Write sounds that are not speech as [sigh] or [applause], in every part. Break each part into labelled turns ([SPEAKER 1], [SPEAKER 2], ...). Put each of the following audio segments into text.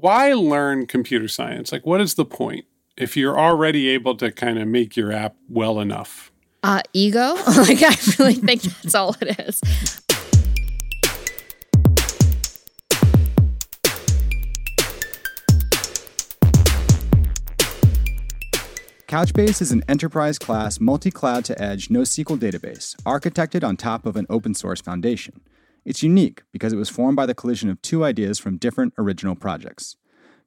[SPEAKER 1] why learn computer science? Like, what is the point if you're already able to kind of make your app well enough?
[SPEAKER 2] Uh, ego. [laughs] like, I really think that's all it is.
[SPEAKER 3] Couchbase is an enterprise class, multi cloud to edge NoSQL database, architected on top of an open source foundation. It's unique because it was formed by the collision of two ideas from different original projects.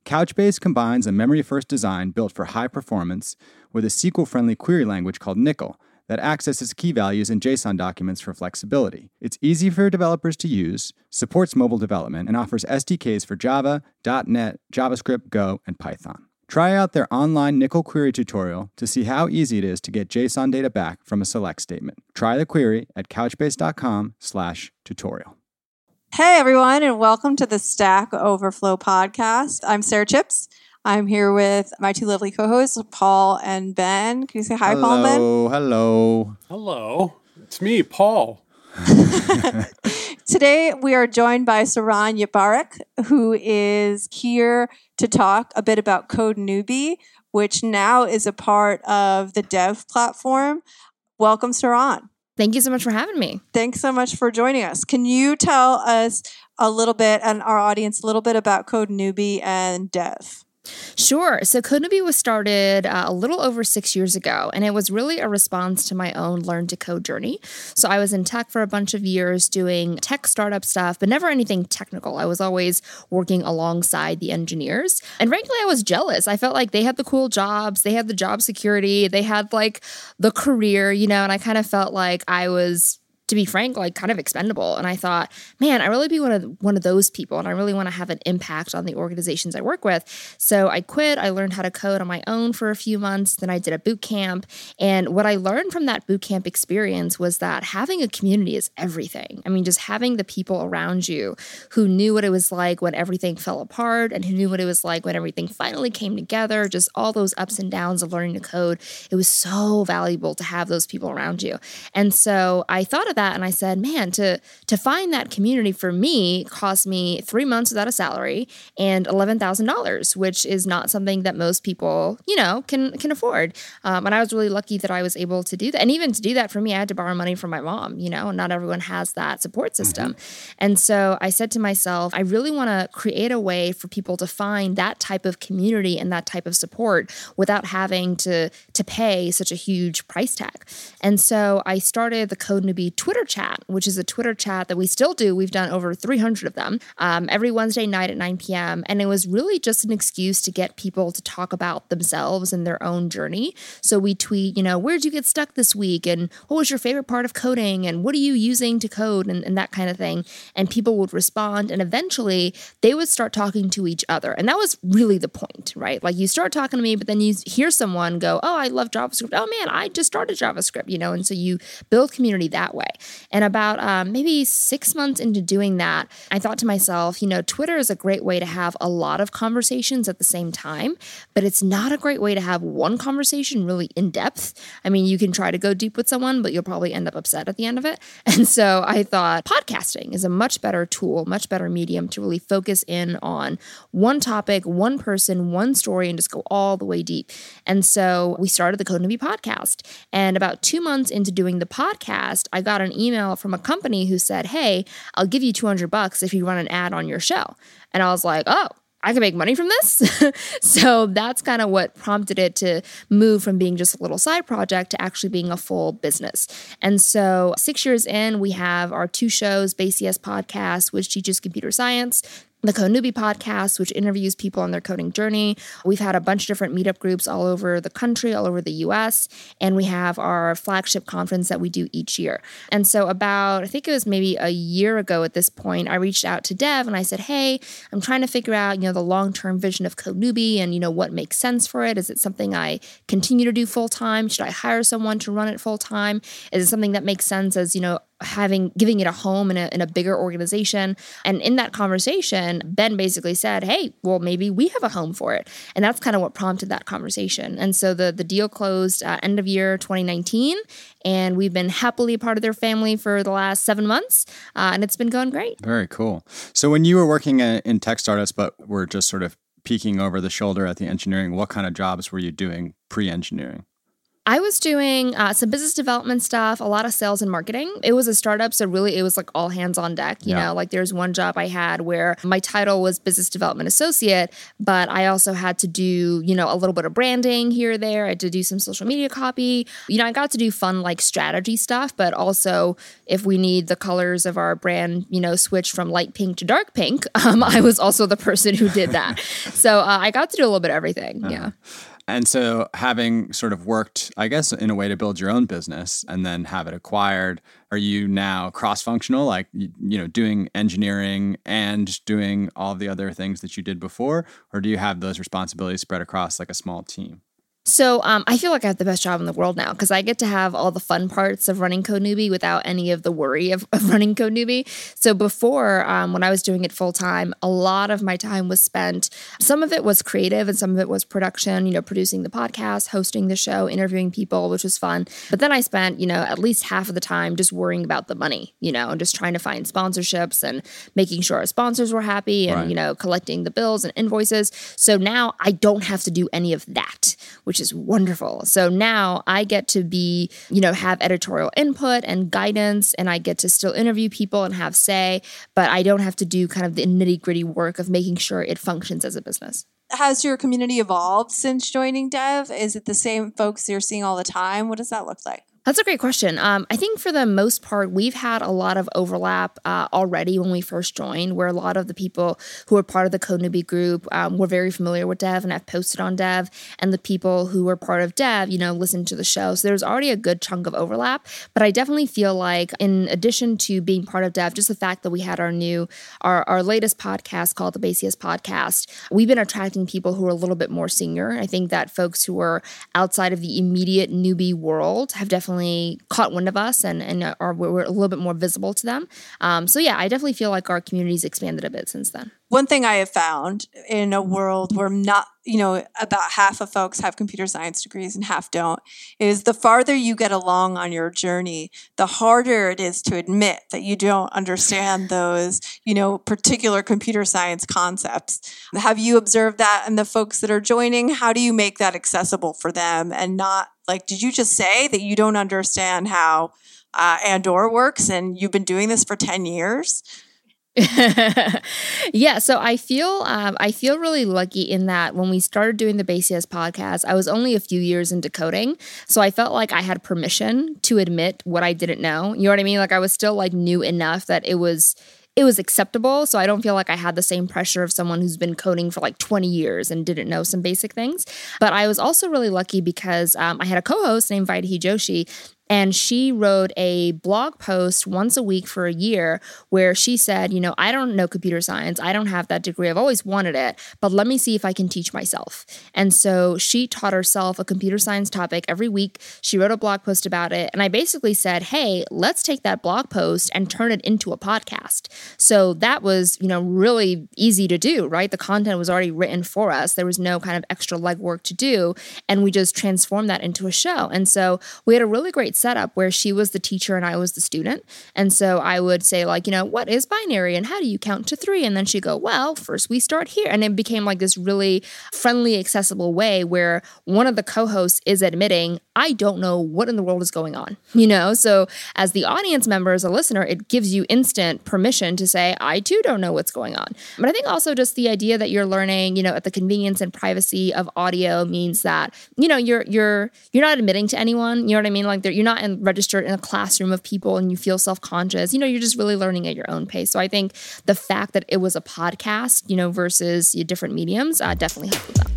[SPEAKER 3] Couchbase combines a memory first design built for high performance with a SQL friendly query language called N1QL that accesses key values in JSON documents for flexibility. It's easy for developers to use, supports mobile development, and offers SDKs for Java, .NET, JavaScript, Go, and Python. Try out their online N1QL query tutorial to see how easy it is to get JSON data back from a select statement. Try the query at couchbase.com/tutorial.
[SPEAKER 4] Hey everyone, and welcome to the Stack Overflow podcast. I'm Sara Chipps. I'm here with my two lovely co-hosts, Paul and Ben. Can you say hi,
[SPEAKER 3] hello,
[SPEAKER 4] Paul and Ben?
[SPEAKER 3] Hello,
[SPEAKER 1] Hello, it's me, Paul. [laughs]
[SPEAKER 4] Today we are joined by Saron Yitbarek, who is here to talk a bit about Code Newbie, which now is a part of the Dev platform. Welcome, Saron.
[SPEAKER 2] Thank you so much for having me.
[SPEAKER 4] Thanks so much for joining us. Can you tell us a little bit and our audience a little bit about Code Newbie and Dev?
[SPEAKER 2] Sure. So Code Newbie was started uh, a little over six years ago, and it was really a response to my own learn to code journey. So I was in tech for a bunch of years doing tech startup stuff, but never anything technical. I was always working alongside the engineers. And frankly, I was jealous. I felt like they had the cool jobs, they had the job security, they had like the career, you know, and I kind of felt like I was to be frank, like kind of expendable. And I thought, man, I really be one of one of those people, and I really want to have an impact on the organizations I work with. So I quit. I learned how to code on my own for a few months. Then I did a boot camp, and what I learned from that boot camp experience was that having a community is everything. I mean, just having the people around you who knew what it was like when everything fell apart, and who knew what it was like when everything finally came together. Just all those ups and downs of learning to code. It was so valuable to have those people around you. And so I thought of that and I said, man, to to find that community for me cost me three months without a salary and eleven thousand dollars, which is not something that most people, you know, can can afford. Um, and I was really lucky that I was able to do that. And even to do that for me, I had to borrow money from my mom. You know, not everyone has that support system. Mm-hmm. And so I said to myself, I really want to create a way for people to find that type of community and that type of support without having to to pay such a huge price tag. And so I started the Code Newbie Twitter chat, which is a Twitter chat that we still do. We've done over 300 of them um, every Wednesday night at 9 p.m. And it was really just an excuse to get people to talk about themselves and their own journey. So we tweet, you know, where'd you get stuck this week? And what was your favorite part of coding? And what are you using to code? And, and that kind of thing. And people would respond. And eventually they would start talking to each other. And that was really the point, right? Like you start talking to me, but then you hear someone go, oh, I love JavaScript. Oh man, I just started JavaScript, you know? And so you build community that way. And about um, maybe six months into doing that, I thought to myself, you know, Twitter is a great way to have a lot of conversations at the same time, but it's not a great way to have one conversation really in depth. I mean, you can try to go deep with someone, but you'll probably end up upset at the end of it. [laughs] And so I thought podcasting is a much better tool, much better medium to really focus in on one topic, one person, one story, and just go all the way deep. And so we started the Code Newbie podcast. And about two months into doing the podcast, I got an email email from a company who said, "Hey, I'll give you 200 bucks if you run an ad on your show." And I was like, "Oh, I can make money from this. [laughs] so that's kind of what prompted it to move from being just a little side project to actually being a full business. And so, six years in, we have our two shows, Base CS Podcast, which teaches computer science, the Code Newbie podcast, which interviews people on their coding journey. We've had a bunch of different meetup groups all over the country, all over the US, and we have our flagship conference that we do each year. And so, about, I think it was maybe a year ago at this point, I reached out to Dev and I said, Hey, I'm trying to figure out, you know, the long term vision of Code Newbie and, you know, what makes sense for it. Is it something I continue to do full time? Should I hire someone to run it full time? Is it something that makes sense as, you know, having giving it a home in a, in a bigger organization. And in that conversation ben basically said hey well maybe we have a home for it. And that's kind of what prompted that conversation. And so the the deal closed uh, end of year 2019 and we've been happily part of their family for the last seven months uh, and it's been going great.
[SPEAKER 3] Very cool. So when you were working in tech startups but were just sort of peeking over the shoulder at the engineering what kind of jobs were you doing pre-engineering
[SPEAKER 2] I was doing uh, some business development stuff, a lot of sales and marketing. It was a startup, so really it was like all hands on deck. You yeah. know, like there's one job I had where my title was business development associate, but I also had to do, you know, a little bit of branding here or there. I had to do some social media copy. You know, I got to do fun like strategy stuff, but also if we need the colors of our brand, you know, switch from light pink to dark pink, [laughs] um, I was also the person who did that. [laughs] so uh, I got to do a little bit of everything. Uh-huh. Yeah.
[SPEAKER 3] And so, having sort of worked, I guess, in a way to build your own business and then have it acquired, are you now cross functional, like, you know, doing engineering and doing all the other things that you did before? Or do you have those responsibilities spread across like a small team?
[SPEAKER 2] So um, I feel like I have the best job in the world now because I get to have all the fun parts of running Code Newbie without any of the worry of, of [laughs] running Code Newbie. So before, um, when I was doing it full time, a lot of my time was spent. Some of it was creative and some of it was production. You know, producing the podcast, hosting the show, interviewing people, which was fun. But then I spent, you know, at least half of the time just worrying about the money. You know, and just trying to find sponsorships and making sure our sponsors were happy and right. you know collecting the bills and invoices. So now I don't have to do any of that, which which is wonderful. So now I get to be, you know, have editorial input and guidance, and I get to still interview people and have say, but I don't have to do kind of the nitty gritty work of making sure it functions as a business.
[SPEAKER 4] Has your community evolved since joining Dev? Is it the same folks you're seeing all the time? What does that look like?
[SPEAKER 2] That's a great question. Um, I think for the most part, we've had a lot of overlap uh, already when we first joined, where a lot of the people who are part of the Code Newbie group um, were very familiar with Dev and have posted on Dev, and the people who were part of Dev, you know, listened to the show. So there's already a good chunk of overlap. But I definitely feel like, in addition to being part of Dev, just the fact that we had our new, our, our latest podcast called the Base CS Podcast, we've been attracting people who are a little bit more senior. I think that folks who are outside of the immediate newbie world have definitely definitely caught wind of us and and are we're a little bit more visible to them. Um, so yeah, I definitely feel like our community's expanded a bit since then.
[SPEAKER 4] One thing I have found in a world where not, you know, about half of folks have computer science degrees and half don't, is the farther you get along on your journey, the harder it is to admit that you don't understand those, you know, particular computer science concepts. Have you observed that And the folks that are joining? How do you make that accessible for them and not like, did you just say that you don't understand how uh, Andor works and you've been doing this for 10 years? [laughs]
[SPEAKER 2] yeah, so I feel um, I feel really lucky in that when we started doing the Base CS podcast, I was only a few years into coding, so I felt like I had permission to admit what I didn't know. You know what I mean? Like I was still like new enough that it was it was acceptable. So I don't feel like I had the same pressure of someone who's been coding for like 20 years and didn't know some basic things. But I was also really lucky because um, I had a co host named Vaidehi Joshi, and she wrote a blog post once a week for a year where she said, You know, I don't know computer science. I don't have that degree. I've always wanted it, but let me see if I can teach myself. And so she taught herself a computer science topic every week. She wrote a blog post about it. And I basically said, Hey, let's take that blog post and turn it into a podcast. So that was, you know, really easy to do, right? The content was already written for us. There was no kind of extra legwork to do. And we just transformed that into a show. And so we had a really great setup where she was the teacher and I was the student. And so I would say, like, you know, what is binary and how do you count to three? And then she'd go, well, first we start here. And it became like this really friendly, accessible way where one of the co hosts is admitting, I don't know what in the world is going on, [laughs] you know? So as the audience member, as a listener, it gives you instant permission to say, I too don't know what's going on. But I think also just the idea that you're learning, you know, at the convenience and privacy of audio means that, you know, you're, you're, you're not admitting to anyone, you know what I mean? Like you're not in, registered in a classroom of people and you feel self conscious. You know, you're just really learning at your own pace. So I think the fact that it was a podcast, you know, versus different mediums uh, definitely helped with that.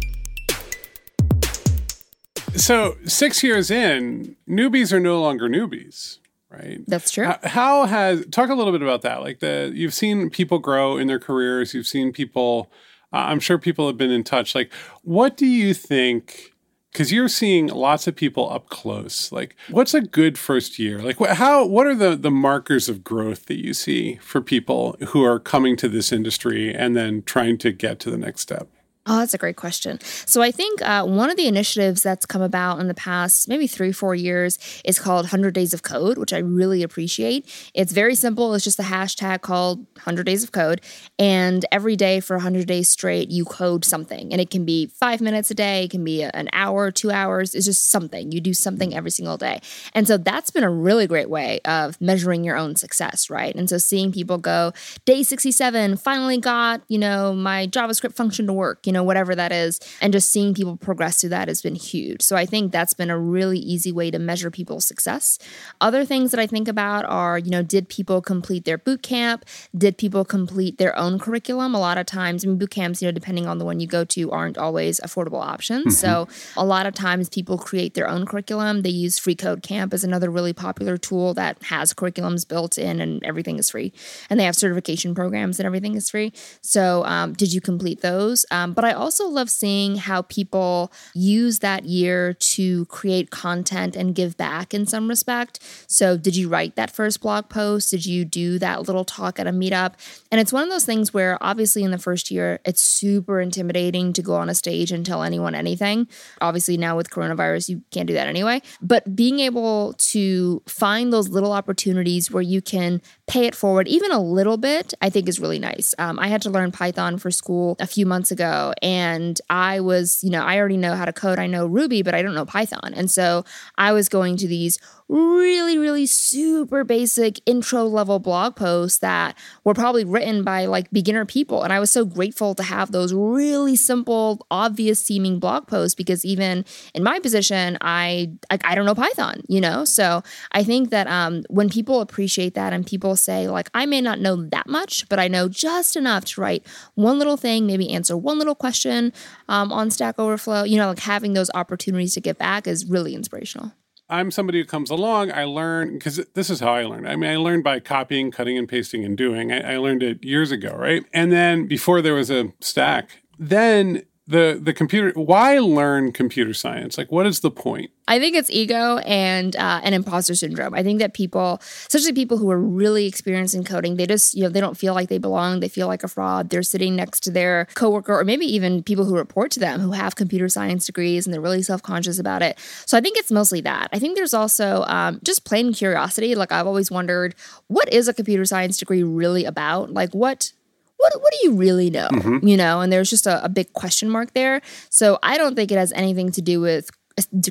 [SPEAKER 1] So six years in, newbies are no longer newbies right?
[SPEAKER 2] That's true.
[SPEAKER 1] How, has talk a little bit about that? Like the you've seen people grow in their careers. You've seen people. Uh, I'm sure people have been in touch. Like, what do you think because you're seeing lots of people up close. Like, what's a good first year? Like, wh- how? What are the the markers of growth that you see for people who are coming to this industry and then trying to get to the next step?
[SPEAKER 2] Oh, that's a great question. So I think uh, one of the initiatives that's come about in the past maybe three, four years is called 100 Days of Code, which I really appreciate. It's very simple. It's just a hashtag called 100 Days of Code. And every day for 100 days straight, you code something. And it can be five minutes a day, it can be an hour, two hours. It's just something. You do something every single day. And so that's been a really great way of measuring your own success, right? And so seeing people go, day 67, finally got, you know, my JavaScript function to work you know, whatever that is. And just seeing people progress through that has been huge. So I think that's been a really easy way to measure people's success. Other things that I think about are, you know, did people complete their boot camp? Did people complete their own curriculum? A lot of times, I mean, boot camps, you know, depending on the one you go to, aren't always affordable options. Mm-hmm. So a lot of times people create their own curriculum. They use Free Code Camp as another really popular tool that has curriculums built in and everything is free. And they have certification programs and everything is free. So um, did you complete those? Um, but I also love seeing how people use that year to create content and give back in some respect. So, did you write that first blog post? Did you do that little talk at a meetup? And it's one of those things where obviously in the first year, it's super intimidating to go on a stage and tell anyone anything. Obviously, now with coronavirus, you can't do that anyway. But being able to find those little opportunities where you can pay it forward, even a little bit, I think is really nice. Um, I had to learn Python for school a few months ago and I was, you know, I already know how to code. I know Ruby, but I don't know Python. And so I was going to these really, really super basic intro level blog posts that were probably written by like beginner people. And I was so grateful to have those really simple, obvious seeming blog posts because even in my position, I I, I don't know Python, you know? So I think that um, when people appreciate that and people say, like, I may not know that much, but I know just enough to write one little thing, maybe answer one little question um, on Stack Overflow, you know, like having those opportunities to get back is really inspirational.
[SPEAKER 1] I'm somebody who comes along, I learn because this is how I learned. I mean, I learned by copying, cutting, and pasting and doing. I, I learned it years ago, right? And then before there was a stack, then the the computer why learn computer science? Like what is the point?
[SPEAKER 2] I think it's ego and uh, an imposter syndrome. I think that people especially people who are really experienced in coding they just you know they don't feel like they belong. They feel like a fraud. They're sitting next to their coworker or maybe even people who report to them who have computer science degrees and they're really self-conscious about it. So i think it's mostly that. I think there's also um, just plain curiosity. Like i've always wondered what is a computer science degree really about? Like what what, what do you really know? Mm-hmm. You know, and there's just a, a big question mark there. So I don't think it has anything to do with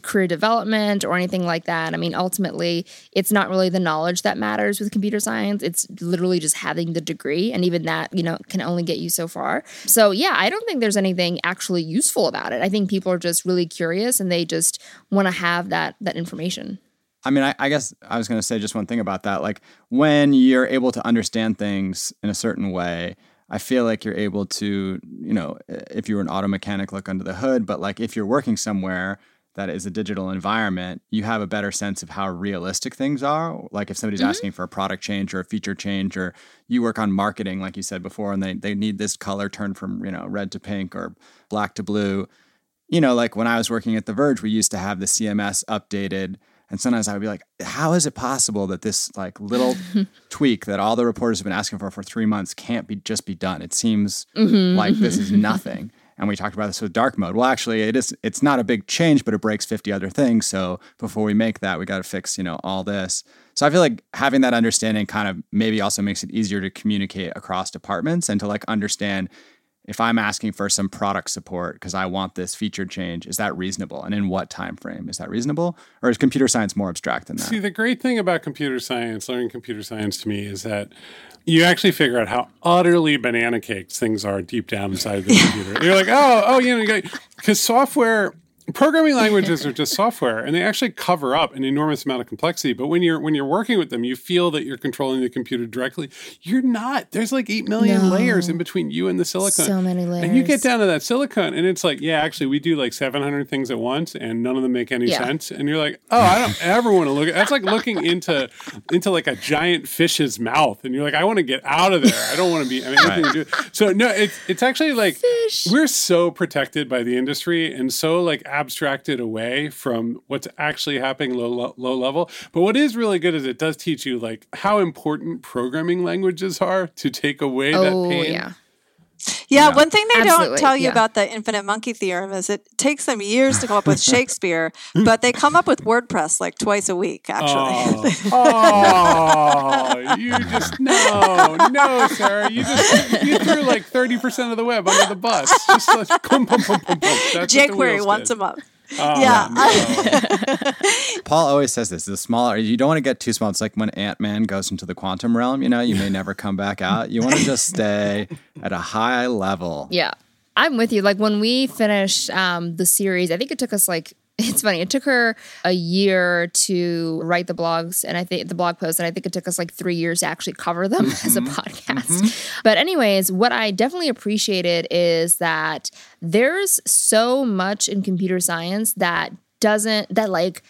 [SPEAKER 2] career development or anything like that. I mean, ultimately, it's not really the knowledge that matters with computer science. It's literally just having the degree. And even that, you know, can only get you so far. So, yeah, I don't think there's anything actually useful about it. I think people are just really curious and they just want to have that that information.
[SPEAKER 3] I mean, I, I, guess I was going to say just one thing about that. Like when you're able to understand things in a certain way, I feel like you're able to, you know, if you're an auto mechanic, look under the hood. But like if you're working somewhere that is a digital environment, you have a better sense of how realistic things are. Like if somebody's mm-hmm. asking for a product change or a feature change, or you work on marketing, like you said before, and they, they need this color turned from, you know, red to pink or black to blue. You know, like when I was working at The Verge, we used to have the CMS updated and sometimes I would be like, how is it possible that this like little [laughs] tweak that all the reporters have been asking for for three months can't be just be done? It seems mm-hmm. like this is [laughs] nothing. And we talked about this with dark mode. Well, actually, it is. It's not a big change, but it breaks fifty other things. So before we make that, we got to fix you know all this. So I feel like having that understanding kind of maybe also makes it easier to communicate across departments and to like understand if I'm asking for some product support because I want this feature change, is that reasonable? And in what time frame is that reasonable? Or is computer science more abstract than that?
[SPEAKER 1] See, the great thing about computer science, learning computer science to me, is that you actually figure out how utterly banana cakes things are deep down inside the [laughs] computer. You're like, oh, oh, you know, because software programming [laughs] languages are just software and they actually cover up an enormous amount of complexity but when you're when you're working with them you feel that you're controlling the computer directly you're not there's like 8 million no. layers in between you and the silicon
[SPEAKER 2] so many layers
[SPEAKER 1] and you get down to that silicon and it's like yeah actually we do like 700 things at once and none of them make any yeah. sense and you're like oh i don't ever want to look at that's like looking into into like a giant fish's mouth and you're like i want to get out of there i don't want to be i mean [laughs] right. do so no it's it's actually like Fish. we're so protected by the industry and so like abstracted away from what's actually happening low, low level. But what is really good is it does teach you like how important programming languages are to take away
[SPEAKER 2] oh,
[SPEAKER 1] that pain.
[SPEAKER 2] Yeah.
[SPEAKER 4] Yeah,
[SPEAKER 3] Yeah.
[SPEAKER 4] one thing they
[SPEAKER 2] Absolutely,
[SPEAKER 4] don't tell you
[SPEAKER 2] yeah.
[SPEAKER 4] about the infinite monkey theorem is it takes them years to come up with [laughs] Shakespeare, but they come up with WordPress like twice a week, actually.
[SPEAKER 1] Oh, [laughs] oh, you just no, no, Sara. You just you threw like thirty percent of the web under the bus. Just like [laughs] pum, pum, pum, pum, pum. That's
[SPEAKER 4] jQuery
[SPEAKER 1] wheels
[SPEAKER 4] once
[SPEAKER 1] did.
[SPEAKER 4] a month.
[SPEAKER 1] Oh,
[SPEAKER 4] Yeah.
[SPEAKER 1] no. [laughs] [laughs]
[SPEAKER 3] Paul always says this: the smaller you don't want to get too small. It's like when Ant Man goes into the quantum realm. You know, you may [laughs] never come back out. You want to just stay at a high level.
[SPEAKER 2] Yeah. I'm with you. Like when we finished um, the series, I think it took us like it's funny. It took her a year to write the blogs and I think the blog posts, and I think it took us like three years to actually cover them [laughs] as a mm-hmm. podcast. Mm-hmm. But anyways, what I definitely appreciated is that there's so much in computer science that doesn't that like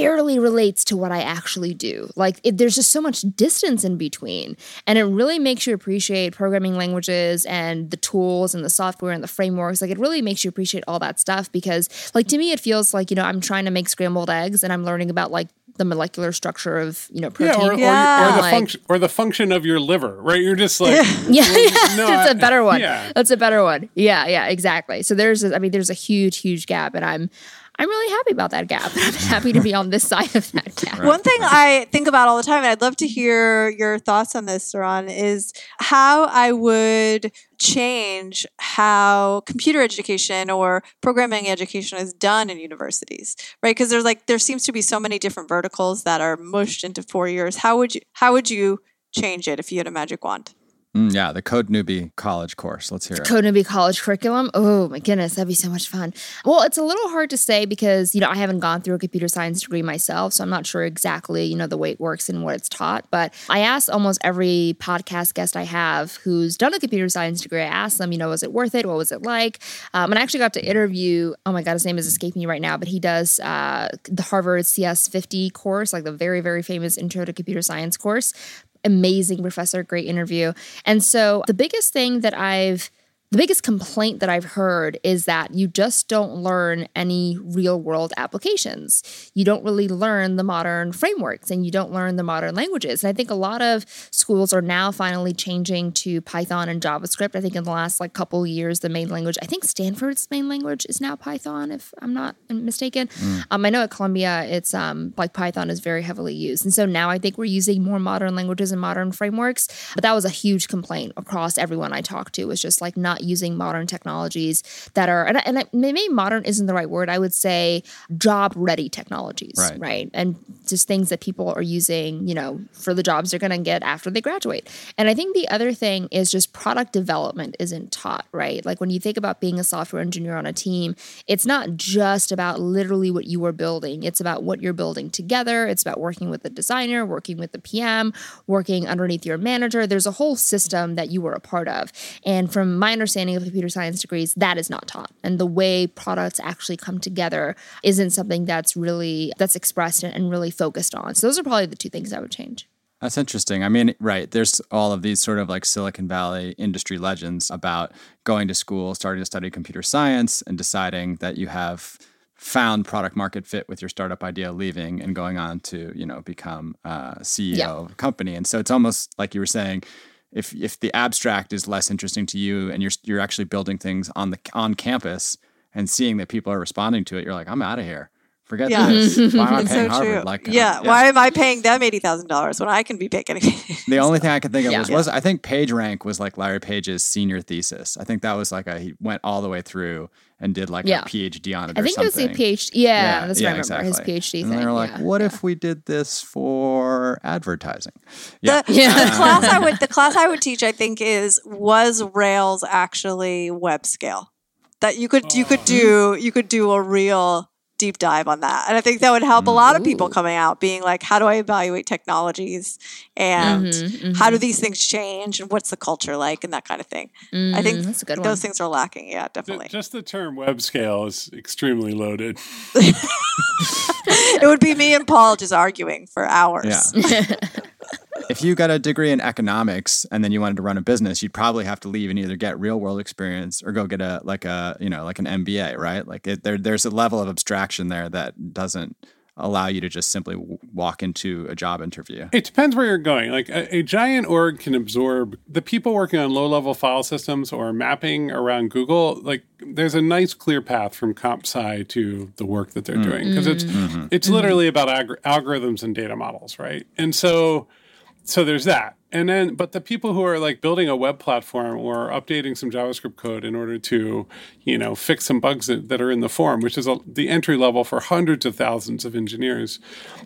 [SPEAKER 2] barely relates to what I actually do. Like it, there's just so much distance in between, and it really makes you appreciate programming languages and the tools and the software and the frameworks. Like it really makes you appreciate all that stuff because, like to me, it feels like you know I'm trying to make scrambled eggs and I'm learning about like the molecular structure of you know
[SPEAKER 1] Yeah,
[SPEAKER 2] protein.
[SPEAKER 1] or, or,
[SPEAKER 4] Yeah.
[SPEAKER 1] or the
[SPEAKER 2] Like-
[SPEAKER 1] function or the function of your liver, right? You're just like
[SPEAKER 2] Yeah, [laughs]
[SPEAKER 1] no,
[SPEAKER 2] that's
[SPEAKER 1] I-
[SPEAKER 2] a better one.
[SPEAKER 1] yeah.
[SPEAKER 2] That's a better one. Yeah, yeah, exactly. So there's, a, I mean, there's a huge, huge gap, and I'm, I'm really happy about that gap. [laughs] I'm happy to be on this side of that gap.
[SPEAKER 4] One thing I think about all the time, and I'd love to hear your thoughts on this, Saron, is how I would change how computer education or programming education is done in universities, right? Because there's like there seems to be so many different verticals that are mushed into four years. How would you how would you change it if you had a magic wand?
[SPEAKER 3] Mm, yeah, the Code Newbie college course. Let's hear it.
[SPEAKER 2] Code Newbie college curriculum. Oh my goodness, that'd be so much fun. Well, it's a little hard to say because you know I haven't gone through a computer science degree myself, so I'm not sure exactly you know the way it works and what it's taught. But I ask almost every podcast guest I have who's done a computer science degree. I ask them, you know, was it worth it? What was it like? Um, and I actually got to interview. Oh my god, his name is escaping me right now, but he does uh, the Harvard CS50 course, like the very very famous Intro to Computer Science course amazing professor, great interview. And so the biggest thing that I've the biggest complaint that I've heard is that you just don't learn any real world applications. You don't really learn the modern frameworks and you don't learn the modern languages. And I think a lot of schools are now finally changing to Python and JavaScript. I think in the last like couple of years, the main language, I think Stanford's main language is now Python, if I'm not mistaken. Um, I know at Columbia, it's um, like Python is very heavily used. And so now I think we're using more modern languages and modern frameworks. But that was a huge complaint across everyone I talked to was just like not using modern technologies that are, and, and maybe modern isn't the right word. I would say job ready technologies,
[SPEAKER 3] Right.
[SPEAKER 2] right? And just things that people are using, you know, for the jobs they're going to get after they graduate. And I think the other thing is just product development isn't taught, right? Like when you think about being a software engineer on a team, it's not just about literally what you are building. It's about what you're building together. It's about working with the designer, working with the PM, working underneath your manager. There's a whole system that you were a part of. And from my understanding of computer science degrees, that is not taught. And the way products actually come together isn't something that's really that's expressed and- really focused on. So those are probably the two things I would change.
[SPEAKER 3] That's interesting. I mean, right, there's all of these sort of like Silicon Valley industry legends about going to school, starting to study computer science, and deciding that you have found product market fit with your startup idea, leaving and going on to, you know, become uh, CEO
[SPEAKER 2] Yeah.
[SPEAKER 3] of a company. And so it's almost like you were saying, if if the abstract is less interesting to you and you're you're actually building things on the on campus and seeing that people are responding to it, you're like, I'm out of here. Forget
[SPEAKER 4] Yeah.
[SPEAKER 3] this. [laughs] Why am I
[SPEAKER 4] It's
[SPEAKER 3] paying
[SPEAKER 4] so
[SPEAKER 3] Harvard?
[SPEAKER 4] true.
[SPEAKER 3] Like,
[SPEAKER 4] yeah.
[SPEAKER 3] um,
[SPEAKER 4] Why am I paying them eighty thousand dollars when I can be paying? [laughs]
[SPEAKER 3] The only thing I could think of
[SPEAKER 2] Yeah.
[SPEAKER 3] was, was I think PageRank was like Larry Page's senior thesis. I think that was like a he went all the way through and did like
[SPEAKER 2] Yeah.
[SPEAKER 3] a PhD on it.
[SPEAKER 2] I
[SPEAKER 3] or
[SPEAKER 2] think it was the
[SPEAKER 3] something.
[SPEAKER 2] PhD. Yeah, that's what I remember. His
[SPEAKER 3] exactly.
[SPEAKER 2] PhD
[SPEAKER 3] And
[SPEAKER 2] thing.
[SPEAKER 3] they were like,
[SPEAKER 2] yeah,
[SPEAKER 3] "What
[SPEAKER 2] yeah.
[SPEAKER 3] if we did this for advertising?" Yeah,
[SPEAKER 4] The,
[SPEAKER 2] Yeah.
[SPEAKER 4] the class I would the [laughs] class I would teach, I think, is was Rails actually web scale? That you could you could oh. do you could do a real deep dive on that, and I think that would help a lot of people coming out, being like, how do I evaluate technologies, and
[SPEAKER 2] Mhm,
[SPEAKER 4] how
[SPEAKER 2] mhm.
[SPEAKER 4] do these things change, and what's the culture like, and that kind of thing. I
[SPEAKER 2] Mm,
[SPEAKER 4] think
[SPEAKER 2] that's a good one.
[SPEAKER 4] those things are lacking. Yeah, definitely.
[SPEAKER 1] Just the term web scale is extremely loaded. [laughs]
[SPEAKER 4] it would be me and Paul just arguing for hours.
[SPEAKER 3] Yeah. [laughs] if you got a degree in economics and then you wanted to run a business, you'd probably have to leave and either get real world experience or go get a like a you know like an MBA, right? Like it, there there's a level of abstraction there that doesn't allow you to just simply w- walk into a job interview.
[SPEAKER 1] It depends where you're going. Like a, a giant org can absorb the people working on low level file systems or mapping around Google. Like there's a nice clear path from comp sci to the work that they're doing because it's
[SPEAKER 3] Mm-hmm.
[SPEAKER 1] it's literally about ag- algorithms and data models, right? And so so there's that. And then, but the people who are like building a web platform or updating some JavaScript code in order to, you know, fix some bugs that, that are in the form, which is a, the entry level for hundreds of thousands of engineers,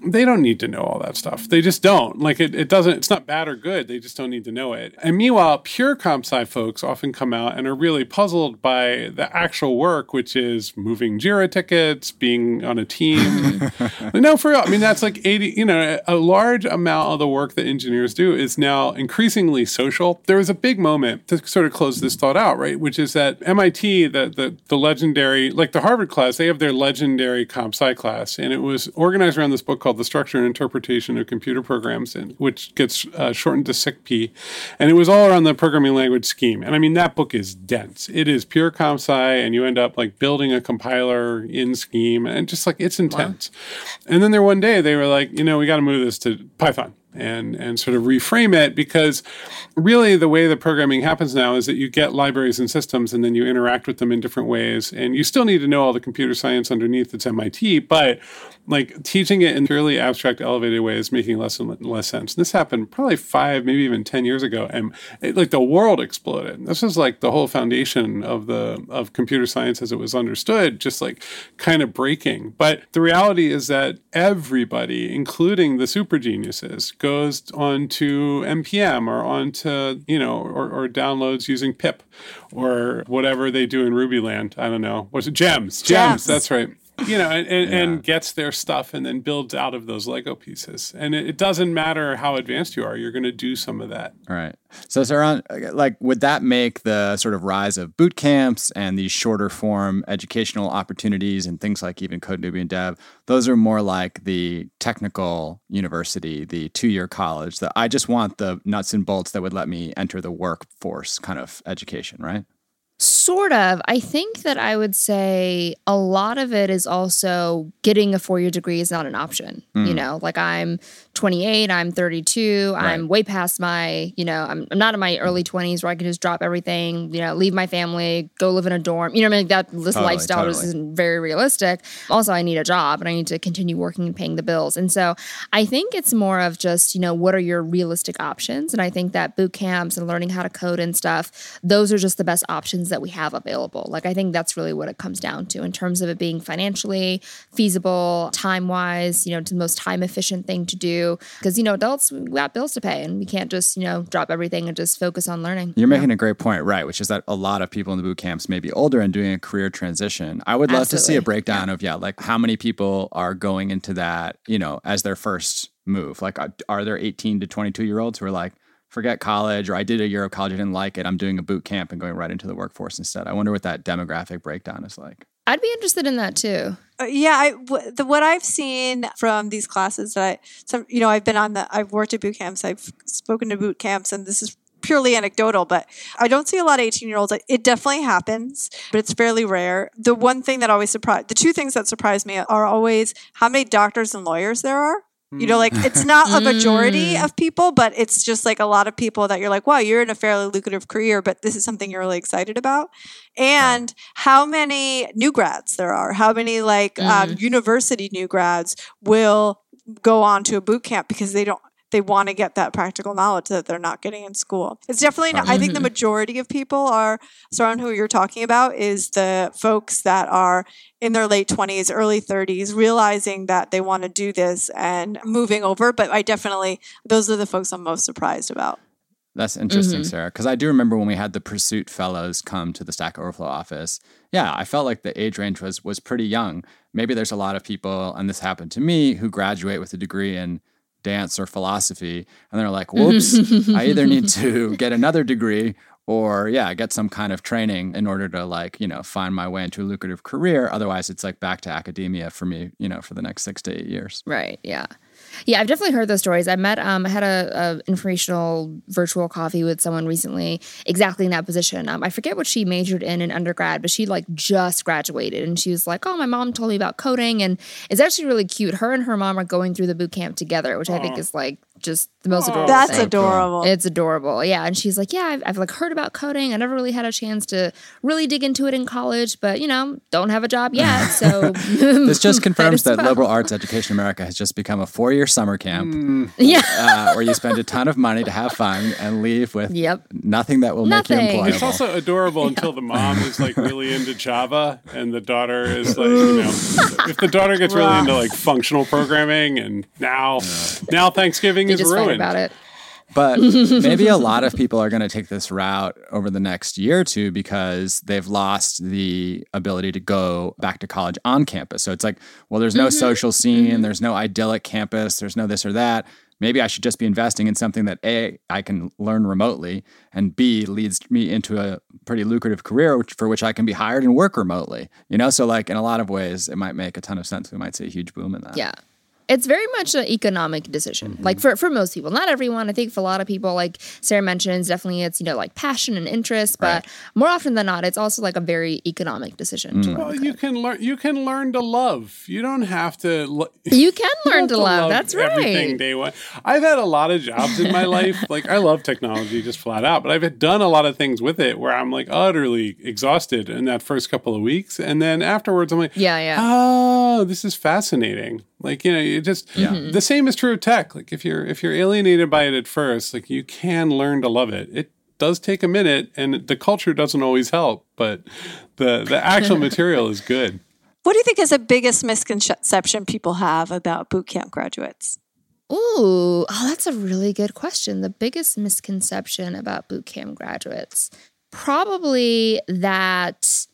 [SPEAKER 1] they don't need to know all that stuff. They just don't. Like it, it doesn't, it's not bad or good. They just don't need to know it. And meanwhile, pure comp sci folks often come out and are really puzzled by the actual work, which is moving Jira tickets, being on a team. [laughs] no, for real. I mean, that's like 80, you know, a large amount of the work that engineers do is now increasingly social. There was a big moment to sort of close this thought out, right? Which is that MIT, the, the, the legendary, like the Harvard class, they have their legendary comp sci class. And it was organized around this book called The Structure and Interpretation of Computer Programs, and, which gets uh, shortened to SICP. And it was all around the programming language scheme. And I mean, that book is dense. It is pure comp sci, and you end up like building a compiler in scheme, and just like it's intense. And then there one day they were like, you know, we got to move this to Python and and sort of reframe it because really the way the programming happens now is that you get libraries and systems and then you interact with them in different ways and you still need to know all the computer science underneath it's MIT but like teaching it in purely abstract elevated ways making less and less sense. And this happened probably 5 maybe even 10 years ago and it, like the world exploded. This was like the whole foundation of the of computer science as it was understood just like kind of breaking. But the reality is that everybody including the super geniuses goes onto npm or onto you know or, or downloads using pip or whatever they do in ruby land. I don't know. What's it? Gems. Gems,
[SPEAKER 4] Gems.
[SPEAKER 1] that's right you know and, and, and gets their stuff and then builds out of those lego pieces and it, it doesn't matter how advanced you are you're going to do some of that
[SPEAKER 3] All right. So, Saron, like, would that make the sort of rise of boot camps and these shorter form educational opportunities and things like even Code Newbie and Dev? Those are more like the technical university, the two year college. That I just want the nuts and bolts that would let me enter the workforce kind of education, right?
[SPEAKER 2] Sort of. I think that I would say a lot of it is also getting a four year degree is not an option. You mm. know, like I'm 28, I'm 32, I'm way past my, you know, I'm, I'm not in my early 20s where I can just drop everything, you know, leave my family, go live in a dorm. You know, I mean, that this
[SPEAKER 3] Totally,
[SPEAKER 2] lifestyle
[SPEAKER 3] totally.
[SPEAKER 2] isn't very realistic. Also, I need a job and I need to continue working and paying the bills. And so I think it's more of just, you know, what are your realistic options? And I think that boot camps and learning how to code and stuff, those are just the best options that we have available. Like, I think that's really what it comes down to in terms of it being financially feasible, time wise, you know, to the most time efficient thing to do. Because, you know, adults, we got bills to pay and we can't just, you know, drop everything and just focus on learning.
[SPEAKER 3] You're making a great point, right? Which is that a lot of people in the boot camps may be older and doing a career transition. I would love to see a
[SPEAKER 2] Absolutely.
[SPEAKER 3] breakdown of, yeah, like how many people are going into that, you know, as their first move. Like, are there 18 to 22 year olds who are like, forget college or I did a year of college, I didn't like it. I'm doing a boot camp and going right into the workforce instead. I wonder what that demographic breakdown is like.
[SPEAKER 2] I'd be interested in that too.
[SPEAKER 4] Uh, yeah, I, w- the, what I've seen from these classes that I, some, you know, I've been on the, I've worked at boot camps, I've spoken to boot camps, and this is purely anecdotal, but I don't see a lot of 18 year olds. It definitely happens, but it's fairly rare. The one thing that always surprised, the two things that surprise me are always how many doctors and lawyers there are. You know, like it's not a majority of people, but it's just like a lot of people that you're like, wow, you're in a fairly lucrative career, but this is something you're really excited about. And how many new grads there are, how many like um, university new grads will go on to a boot camp because they don't they want to get that practical knowledge that they're not getting in school. It's definitely not, I think the mm-hmm. majority of people are surround who you're talking about is the folks that are in their late 20s, early 30s, realizing that they want to do this and moving over. But I definitely, those are the folks I'm most surprised about.
[SPEAKER 3] That's interesting, mm-hmm. Sara. Because I do remember when we had the Pursuit Fellows come to the Stack Overflow office. Yeah, I felt like the age range was was pretty young. Maybe there's a lot of people, and this happened to me, who graduate with a degree in dance or philosophy, and they're like, "Whoops! I either need [laughs] to get another degree or yeah, get some kind of training in order to like you know find my way into a lucrative career. Otherwise, it's like back to academia for me, you know, for the next six to eight years."
[SPEAKER 2] Right. Yeah. Yeah, I've definitely heard those stories. I met, um, I had a, a informational virtual coffee with someone recently, exactly in that position. Um, I forget what she majored in in undergrad, but she like just graduated, and she was like, "Oh, my mom told me about coding," and it's actually really cute. Her and her mom are going through the boot camp together, which I think is like just the most adorable.
[SPEAKER 4] That's
[SPEAKER 2] thing.
[SPEAKER 4] adorable.
[SPEAKER 2] It's adorable. Yeah. And she's like, Yeah, I've, I've like heard about coding. I never really had a chance to really dig into it in college, but you know, don't have a job yet. So [laughs] [laughs]
[SPEAKER 3] This just confirms that
[SPEAKER 2] well.
[SPEAKER 3] liberal arts education in America has just become a four year summer camp
[SPEAKER 2] yeah.
[SPEAKER 3] uh, where you spend a ton of money to have fun and leave with
[SPEAKER 2] Yep.
[SPEAKER 3] nothing that will make you employable.
[SPEAKER 1] It's also adorable until the mom is like really into Java and the daughter is like, you know, [laughs] if the daughter gets really into like functional programming and now now Thanksgiving
[SPEAKER 2] You
[SPEAKER 1] is
[SPEAKER 2] just fight
[SPEAKER 1] ruined.
[SPEAKER 2] About it.
[SPEAKER 3] But [laughs] maybe a lot of people are going to take this route over the next year or two because they've lost the ability to go back to college on campus. So it's like, well, there's no mm-hmm. social scene, mm-hmm. there's no idyllic campus, there's no this or that. Maybe I should just be investing in something that A, I can learn remotely, and B, leads me into a pretty lucrative career which, for which I can be hired and work remotely. You know, so like in a lot of ways, it might make a ton of sense. We might see a huge boom in that.
[SPEAKER 2] Yeah. It's very much an economic decision.
[SPEAKER 3] Mm-hmm.
[SPEAKER 2] Like for, for most people, not everyone. I think for a lot of people, like Sara mentions, definitely it's, you know, like passion and interest, but more often than not, it's also like a very economic decision
[SPEAKER 3] Mm.
[SPEAKER 2] to.
[SPEAKER 1] Well, you can learn. You can learn to love. You don't have to. Lo-
[SPEAKER 2] You can [laughs] learn
[SPEAKER 1] don't
[SPEAKER 2] to
[SPEAKER 1] have
[SPEAKER 2] love. That's
[SPEAKER 1] Everything
[SPEAKER 2] right.
[SPEAKER 1] day one. I've had a lot of jobs in my life. [laughs] Like I love technology, just flat out. But I've done a lot of things with it where I'm like utterly exhausted in that first couple of weeks, and then afterwards I'm like,
[SPEAKER 2] Yeah, yeah.
[SPEAKER 1] Oh, this is fascinating. Like you know, you just
[SPEAKER 2] Mm-hmm.
[SPEAKER 1] the same is true of tech. Like if you're if you're alienated by it at first, like you can learn to love it. It does take a minute, and the culture doesn't always help, but the the actual [laughs] material is good.
[SPEAKER 4] what do you think is the biggest misconception people have about boot camp graduates?
[SPEAKER 2] Ooh, oh, that's a really good question. The biggest misconception about boot camp graduates probably that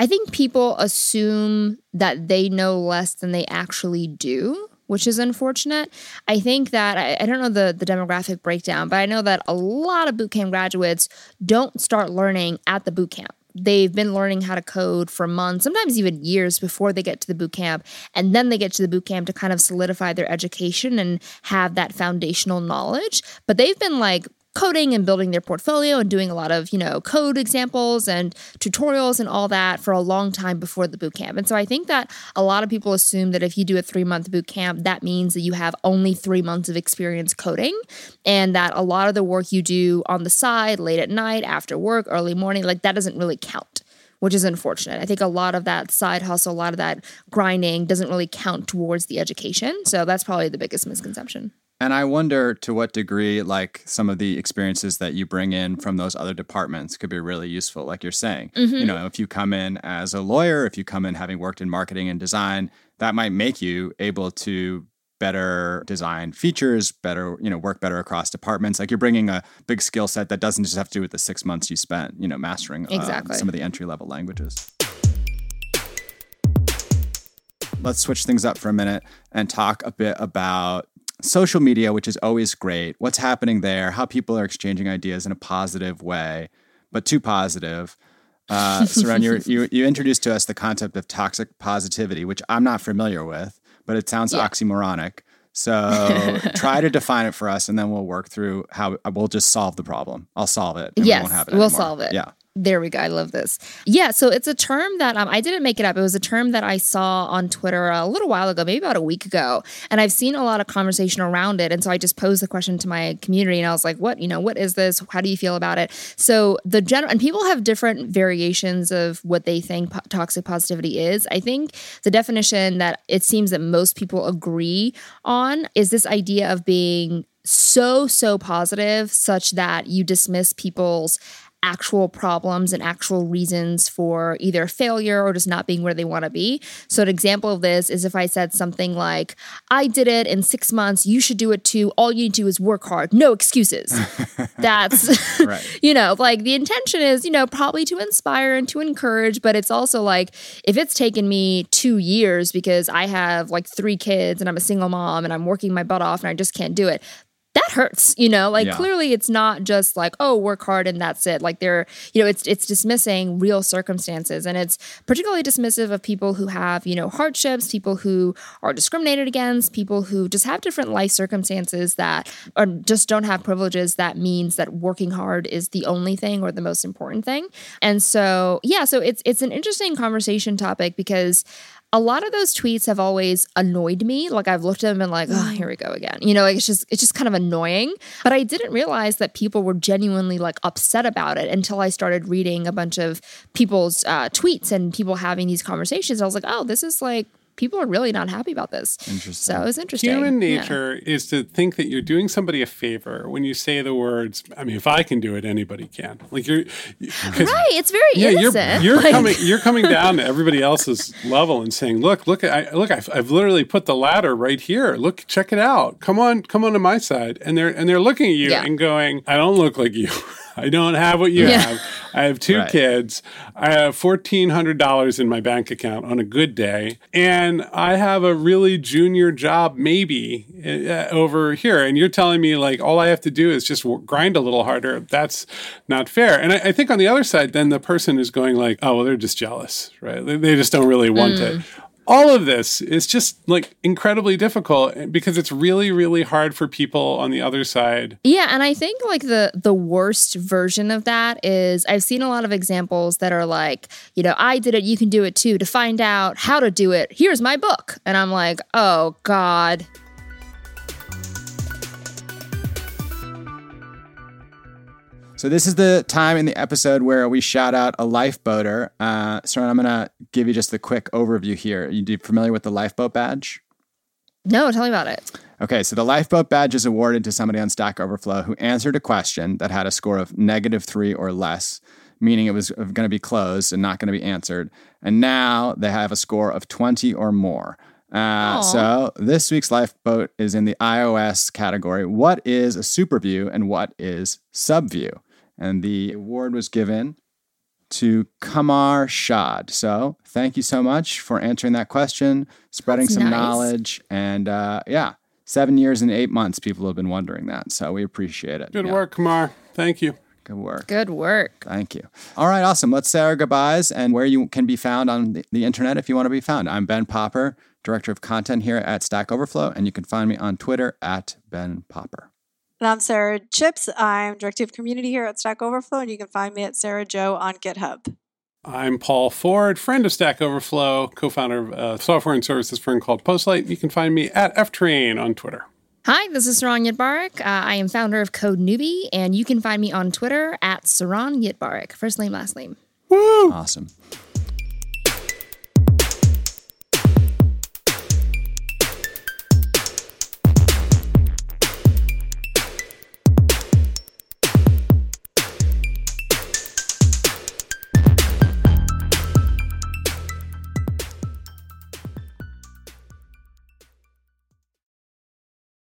[SPEAKER 2] I think people assume that they know less than they actually do. Which is unfortunate. I think that I, I don't know the, the demographic breakdown, but I know that a lot of boot camp graduates don't start learning at the boot camp they've been learning how to code for months, sometimes even years before they get to the boot camp. And then they get to the boot camp to kind of solidify their education and have that foundational knowledge. But they've been like, coding and building their portfolio and doing a lot of you know code examples and tutorials and all that for a long time before the boot camp and so i think that a lot of people assume that if you do a three month boot camp that means that you have only three months of experience coding and that a lot of the work you do on the side late at night after work early morning like that doesn't really count which is unfortunate. I think a lot of that side hustle, a lot of that grinding doesn't really count towards the education. So that's probably the biggest misconception.
[SPEAKER 3] And I wonder to what degree, like some of the experiences that you bring in from those other departments could be really useful. Like you're saying, you know, if you come in as a lawyer, if you come in having worked in marketing and design, that might make you able to better design features, better, you know, work better across departments. Like you're bringing a big skill set that doesn't just have to do with the six months you spent, you know, mastering um,
[SPEAKER 2] Exactly.
[SPEAKER 3] some of the entry level languages. Let's switch things up for a minute and talk a bit about social media, which is always great. What's happening there? How people are exchanging ideas in a positive way, but too positive. Uh, [laughs] Saron, you you introduced to us the concept of toxic positivity, which I'm not familiar with, but it sounds
[SPEAKER 2] Yeah.
[SPEAKER 3] oxymoronic. So [laughs] try to define it for us, and then we'll work through how we'll just solve the problem. I'll solve it. and we
[SPEAKER 2] Yes,
[SPEAKER 3] won't have it
[SPEAKER 2] we'll solve it.
[SPEAKER 3] Yeah.
[SPEAKER 2] There we go. I love this. Yeah, so it's a term that um, I didn't make it up. It was a term that I saw on Twitter a little while ago, maybe about a week ago, and I've seen a lot of conversation around it. And so I just posed the question to my community, and I was like, "What? You know, what is this? How do you feel about it?" So the general and people have different variations of what they think po- toxic positivity is. I think the definition that it seems that most people agree on is this idea of being so so positive such that you dismiss people's actual problems and actual reasons for either failure or just not being where they want to be. So, an example of this is if I said something like, I did it in six months, you should do it too. All you need to do is work hard, no excuses. [laughs] That's,
[SPEAKER 3] Right. [laughs]
[SPEAKER 2] you know, like the intention is, you know, probably to inspire and to encourage, but it's also like if it's taken me two years because I have like three kids and I'm a single mom and I'm working my butt off and I just can't do it that hurts you know? Like
[SPEAKER 3] Yeah.
[SPEAKER 2] clearly it's not just like oh work hard and that's it. Like they're you know it's it's dismissing real circumstances. And it's particularly dismissive of people who have you know hardships people who are discriminated against people who just have different life circumstances that or just don't have privileges that means that working hard is the only thing or the most important thing. And so yeah so it's it's an interesting conversation topic because a lot of those tweets have always annoyed me. Like I've looked at them and like, oh, here we go again. You know, like it's just it's just kind of annoying. But I didn't realize that people were genuinely like upset about it until I started reading a bunch of people's uh, tweets and people having these conversations. I was like, oh, this is like people are really not happy about this.
[SPEAKER 3] Interesting.
[SPEAKER 2] So it was interesting.
[SPEAKER 1] Human
[SPEAKER 2] Yeah.
[SPEAKER 1] nature is to think that you're doing somebody a favor when you say the words, I mean, if I can do it, anybody can. Like you're
[SPEAKER 2] Right. It's very
[SPEAKER 1] yeah, you're you're
[SPEAKER 2] Like-
[SPEAKER 1] coming you're coming down to everybody else's level and saying, look, look, I, look, I've, I've literally put the ladder right here. Look, check it out. Come on, come on to my side. And they're and they're looking at you
[SPEAKER 2] Yeah.
[SPEAKER 1] and going, I don't look like you. [laughs] I don't have what you
[SPEAKER 2] Yeah.
[SPEAKER 1] have. I have two
[SPEAKER 3] Right.
[SPEAKER 1] kids. I have fourteen hundred dollars in my bank account on a good day, and I have a really junior job maybe uh, over here. And you're telling me like all I have to do is just grind a little harder. That's not fair. And I, I think on the other side, then the person is going like, oh well, they're just jealous, right? They, they just don't really want it. All of this is just like incredibly difficult eh, because it's really, really hard for people on the other side
[SPEAKER 2] Yeah, and I think like the the worst version of that is I've seen a lot of examples that are like, you know, I did it, you can do it too. To find out how to do it, here's my book. And I'm like, "Oh god."
[SPEAKER 3] So this is the time in the episode where we shout out a lifeboater. Uh, so I'm going to give you just the quick overview here. Are You familiar with the lifeboat badge?
[SPEAKER 2] No, tell me about it.
[SPEAKER 3] Okay, so the lifeboat badge is awarded to somebody on Stack Overflow who answered a question that had a score of negative three or less, meaning it was going to be closed and not going to be answered. And now they have a score of 20 or more. Uh, so this week's lifeboat is in the iOS category. What is a super view and what is subview? And the award was given to Kamar Shad. So thank you so much for answering that question, spreading
[SPEAKER 2] That's
[SPEAKER 3] some
[SPEAKER 2] nice.
[SPEAKER 3] knowledge, and uh, yeah, seven years and eight months. People have been wondering that, so we appreciate it.
[SPEAKER 1] Good
[SPEAKER 3] Yeah,
[SPEAKER 1] work, Kamar. Thank you.
[SPEAKER 3] Good work.
[SPEAKER 2] Good work.
[SPEAKER 3] Thank you. All right, awesome. Let's say our goodbyes and where you can be found on the, the internet if you want to be found. I'm Ben Popper, Director of Content here at Stack Overflow, and you can find me on Twitter at Ben Popper.
[SPEAKER 4] And I'm Sara Chipps. I'm Director of Community here at Stack Overflow, and you can find me at Sarah Joe on GitHub.
[SPEAKER 1] I'm Paul Ford, friend of Stack Overflow, co-founder of a software and services firm called Postlight. You can find me at ftrain on Twitter.
[SPEAKER 2] Hi, this is Saron Yitbarek. Uh, I am founder of Code Newbie, and you can find me on Twitter at Saron Yitbarek. First name, last name.
[SPEAKER 1] Woo!
[SPEAKER 3] Awesome.